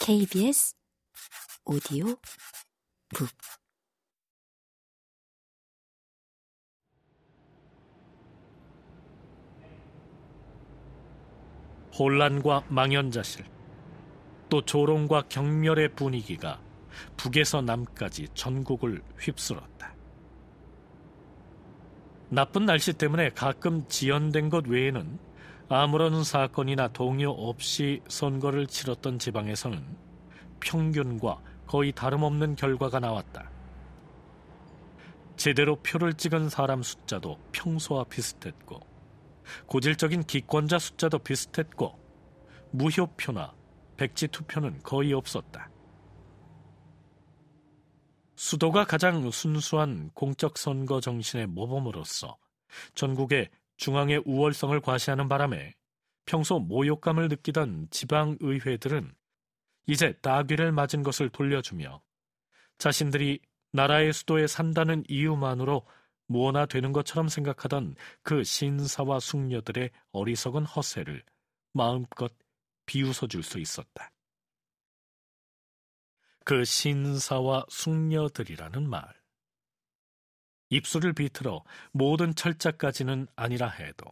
KBS 오디오 북 혼란과 망연자실, 또 조롱과 경멸의 분위기가 북에서 남까지 전국을 휩쓸었다. 나쁜 날씨 때문에 가끔 지연된 것 외에는 아무런 사건이나 동요 없이 선거를 치렀던 지방에서는 평균과 거의 다름없는 결과가 나왔다. 제대로 표를 찍은 사람 숫자도 평소와 비슷했고, 고질적인 기권자 숫자도 비슷했고, 무효표나 백지 투표는 거의 없었다. 수도가 가장 순수한 공적 선거 정신의 모범으로서 전국의 중앙의 우월성을 과시하는 바람에 평소 모욕감을 느끼던 지방 의회들은 이제 따귀를 맞은 것을 돌려주며 자신들이 나라의 수도에 산다는 이유만으로 무엇나 되는 것처럼 생각하던 그 신사와 숙녀들의 어리석은 허세를 마음껏 비웃어 줄 수 있었다. 그 신사와 숙녀들이라는 말. 입술을 비틀어 모든 철자까지는 아니라 해도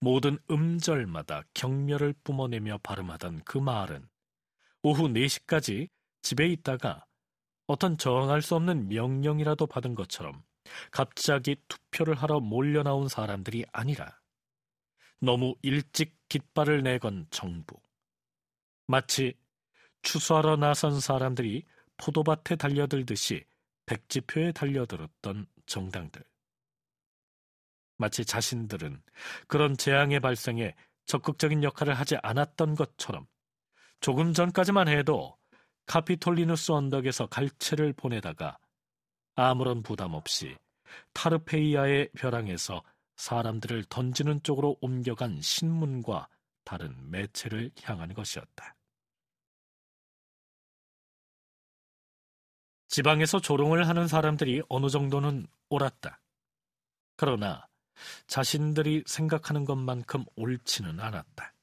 모든 음절마다 경멸을 뿜어내며 발음하던 그 말은 오후 4시까지 집에 있다가 어떤 정할 수 없는 명령이라도 받은 것처럼 갑자기 투표를 하러 몰려 나온 사람들이 아니라 너무 일찍 깃발을 내건 정부. 마치 추수하러 나선 사람들이 포도밭에 달려들듯이 백지표에 달려들었던 정당들. 마치 자신들은 그런 재앙의 발생에 적극적인 역할을 하지 않았던 것처럼 조금 전까지만 해도 카피톨리누스 언덕에서 갈채를 보내다가 아무런 부담 없이 타르페이아의 벼랑에서 사람들을 던지는 쪽으로 옮겨간 신문과 다른 매체를 향한 것이었다. 지방에서 조롱을 하는 사람들이 어느 정도는 옳았다. 그러나 자신들이 생각하는 것만큼 옳지는 않았다.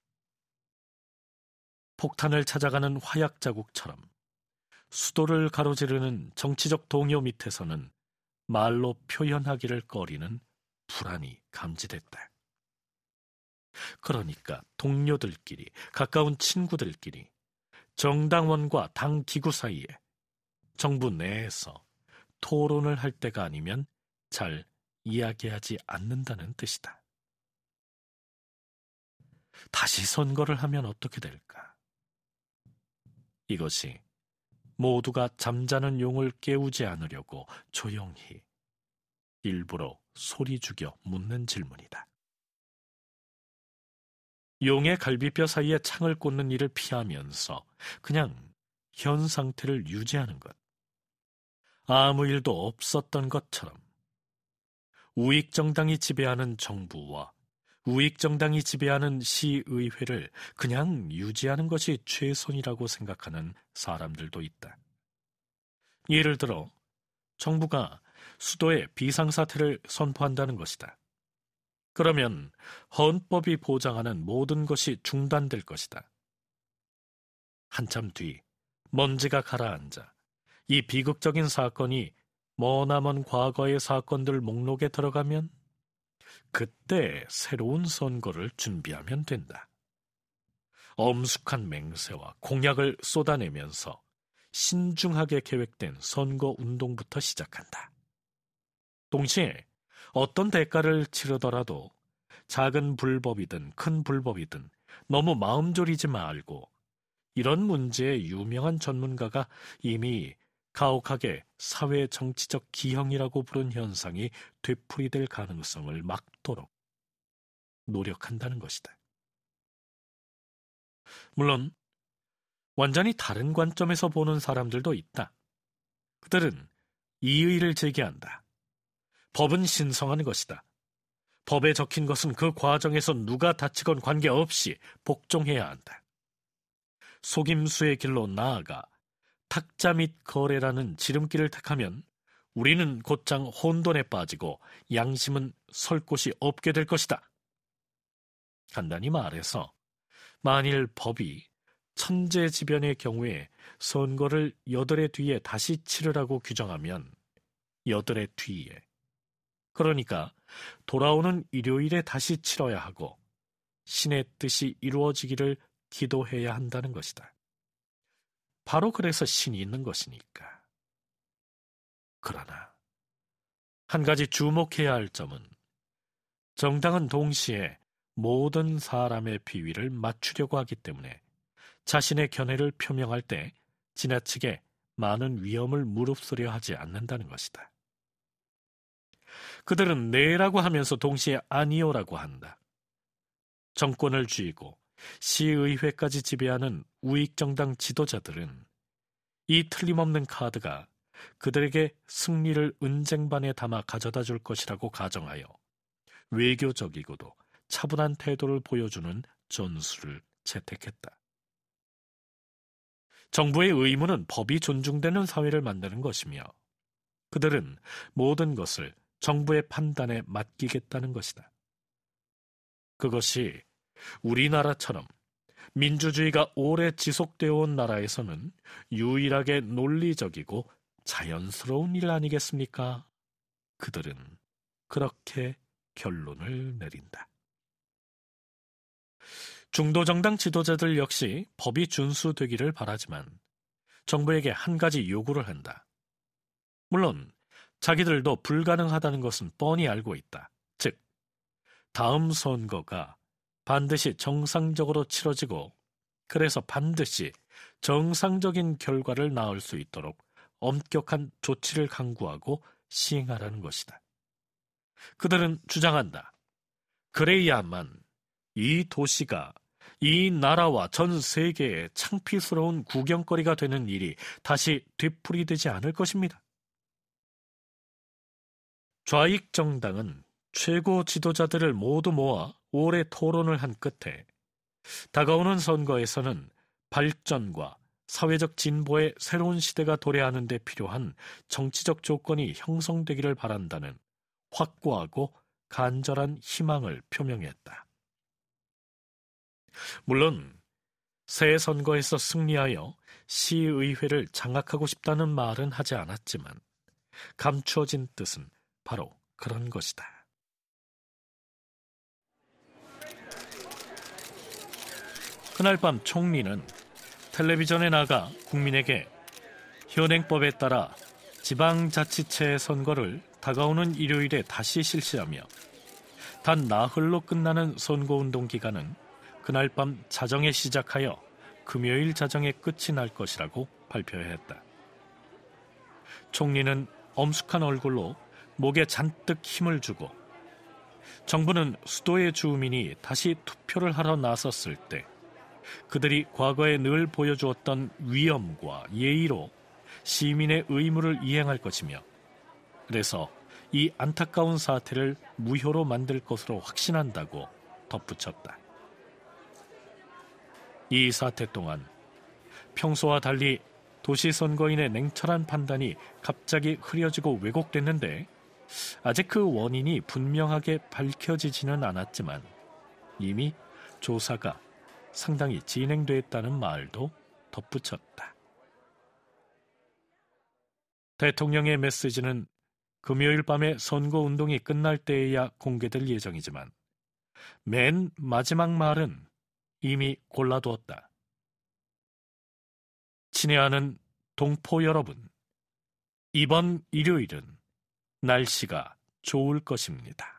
폭탄을 찾아가는 화약 자국처럼 수도를 가로지르는 정치적 동요 밑에서는 말로 표현하기를 꺼리는 불안이 감지됐다. 그러니까 동료들끼리, 가까운 친구들끼리, 정당원과 당 기구 사이에 정부 내에서 토론을 할 때가 아니면 잘 이야기하지 않는다는 뜻이다. 다시 선거를 하면 어떻게 될까? 이것이 모두가 잠자는 용을 깨우지 않으려고 조용히 일부러 소리 죽여 묻는 질문이다. 용의 갈비뼈 사이에 창을 꽂는 일을 피하면서 그냥 현 상태를 유지하는 것. 아무 일도 없었던 것처럼 우익 정당이 지배하는 정부와 우익 정당이 지배하는 시의회를 그냥 유지하는 것이 최선이라고 생각하는 사람들도 있다. 예를 들어 정부가 수도에 비상사태를 선포한다는 것이다. 그러면 헌법이 보장하는 모든 것이 중단될 것이다. 한참 뒤 먼지가 가라앉아 이 비극적인 사건이 머나먼 과거의 사건들 목록에 들어가면 그때 새로운 선거를 준비하면 된다. 엄숙한 맹세와 공약을 쏟아내면서 신중하게 계획된 선거 운동부터 시작한다. 동시에 어떤 대가를 치르더라도 작은 불법이든 큰 불법이든 너무 마음 졸이지 말고 이런 문제에 유명한 전문가가 이미 가혹하게 사회 정치적 기형이라고 부른 현상이 되풀이될 가능성을 막도록 노력한다는 것이다. 물론 완전히 다른 관점에서 보는 사람들도 있다. 그들은 이의를 제기한다. 법은 신성한 것이다. 법에 적힌 것은 그 과정에서 누가 다치건 관계없이 복종해야 한다. 속임수의 길로 나아가 탁자 및 거래라는 지름길을 택하면 우리는 곧장 혼돈에 빠지고 양심은 설 곳이 없게 될 것이다. 간단히 말해서 만일 법이 천재지변의 경우에 선거를 여덟의 뒤에 다시 치르라고 규정하면 여덟의 뒤에 그러니까 돌아오는 일요일에 다시 치러야 하고 신의 뜻이 이루어지기를 기도해야 한다는 것이다. 바로 그래서 신이 있는 것이니까. 그러나 한 가지 주목해야 할 점은 정당은 동시에 모든 사람의 비위를 맞추려고 하기 때문에 자신의 견해를 표명할 때 지나치게 많은 위험을 무릅쓰려 하지 않는다는 것이다. 그들은 네라고 하면서 동시에 아니오라고 한다. 정권을 쥐고 시의회까지 지배하는 우익정당 지도자들은 이 틀림없는 카드가 그들에게 승리를 은쟁반에 담아 가져다 줄 것이라고 가정하여 외교적이고도 차분한 태도를 보여주는 전술을 채택했다. 정부의 의무는 법이 존중되는 사회를 만드는 것이며 그들은 모든 것을 정부의 판단에 맡기겠다는 것이다. 그것이 우리나라처럼 민주주의가 오래 지속되어 온 나라에서는 유일하게 논리적이고 자연스러운 일 아니겠습니까? 그들은 그렇게 결론을 내린다. 중도정당 지도자들 역시 법이 준수되기를 바라지만 정부에게 한 가지 요구를 한다. 물론 자기들도 불가능하다는 것은 뻔히 알고 있다. 즉, 다음 선거가 반드시 정상적으로 치러지고 그래서 반드시 정상적인 결과를 낳을 수 있도록 엄격한 조치를 강구하고 시행하라는 것이다. 그들은 주장한다. 그래야만 이 도시가 이 나라와 전 세계의 창피스러운 구경거리가 되는 일이 다시 되풀이되지 않을 것입니다. 좌익 정당은 최고 지도자들을 모두 모아 오래 토론을 한 끝에 다가오는 선거에서는 발전과 사회적 진보의 새로운 시대가 도래하는 데 필요한 정치적 조건이 형성되기를 바란다는 확고하고 간절한 희망을 표명했다. 물론 새 선거에서 승리하여 시의회를 장악하고 싶다는 말은 하지 않았지만 감추어진 뜻은 바로 그런 것이다. 그날 밤 총리는 텔레비전에 나가 국민에게 현행법에 따라 지방자치체 선거를 다가오는 일요일에 다시 실시하며 단 나흘로 끝나는 선거운동 기간은 그날 밤 자정에 시작하여 금요일 자정에 끝이 날 것이라고 발표했다. 총리는 엄숙한 얼굴로 목에 잔뜩 힘을 주고 정부는 수도의 주민이 다시 투표를 하러 나섰을 때 그들이 과거에 늘 보여주었던 위엄과 예의로 시민의 의무를 이행할 것이며 그래서 이 안타까운 사태를 무효로 만들 것으로 확신한다고 덧붙였다. 이 사태 동안 평소와 달리 도시 선거인의 냉철한 판단이 갑자기 흐려지고 왜곡됐는데 아직 그 원인이 분명하게 밝혀지지는 않았지만 이미 조사가 상당히 진행됐다는 말도 덧붙였다. 대통령의 메시지는 금요일 밤에 선거 운동이 끝날 때에야 공개될 예정이지만 맨 마지막 말은 이미 골라두었다. 친애하는 동포 여러분, 이번 일요일은 날씨가 좋을 것입니다.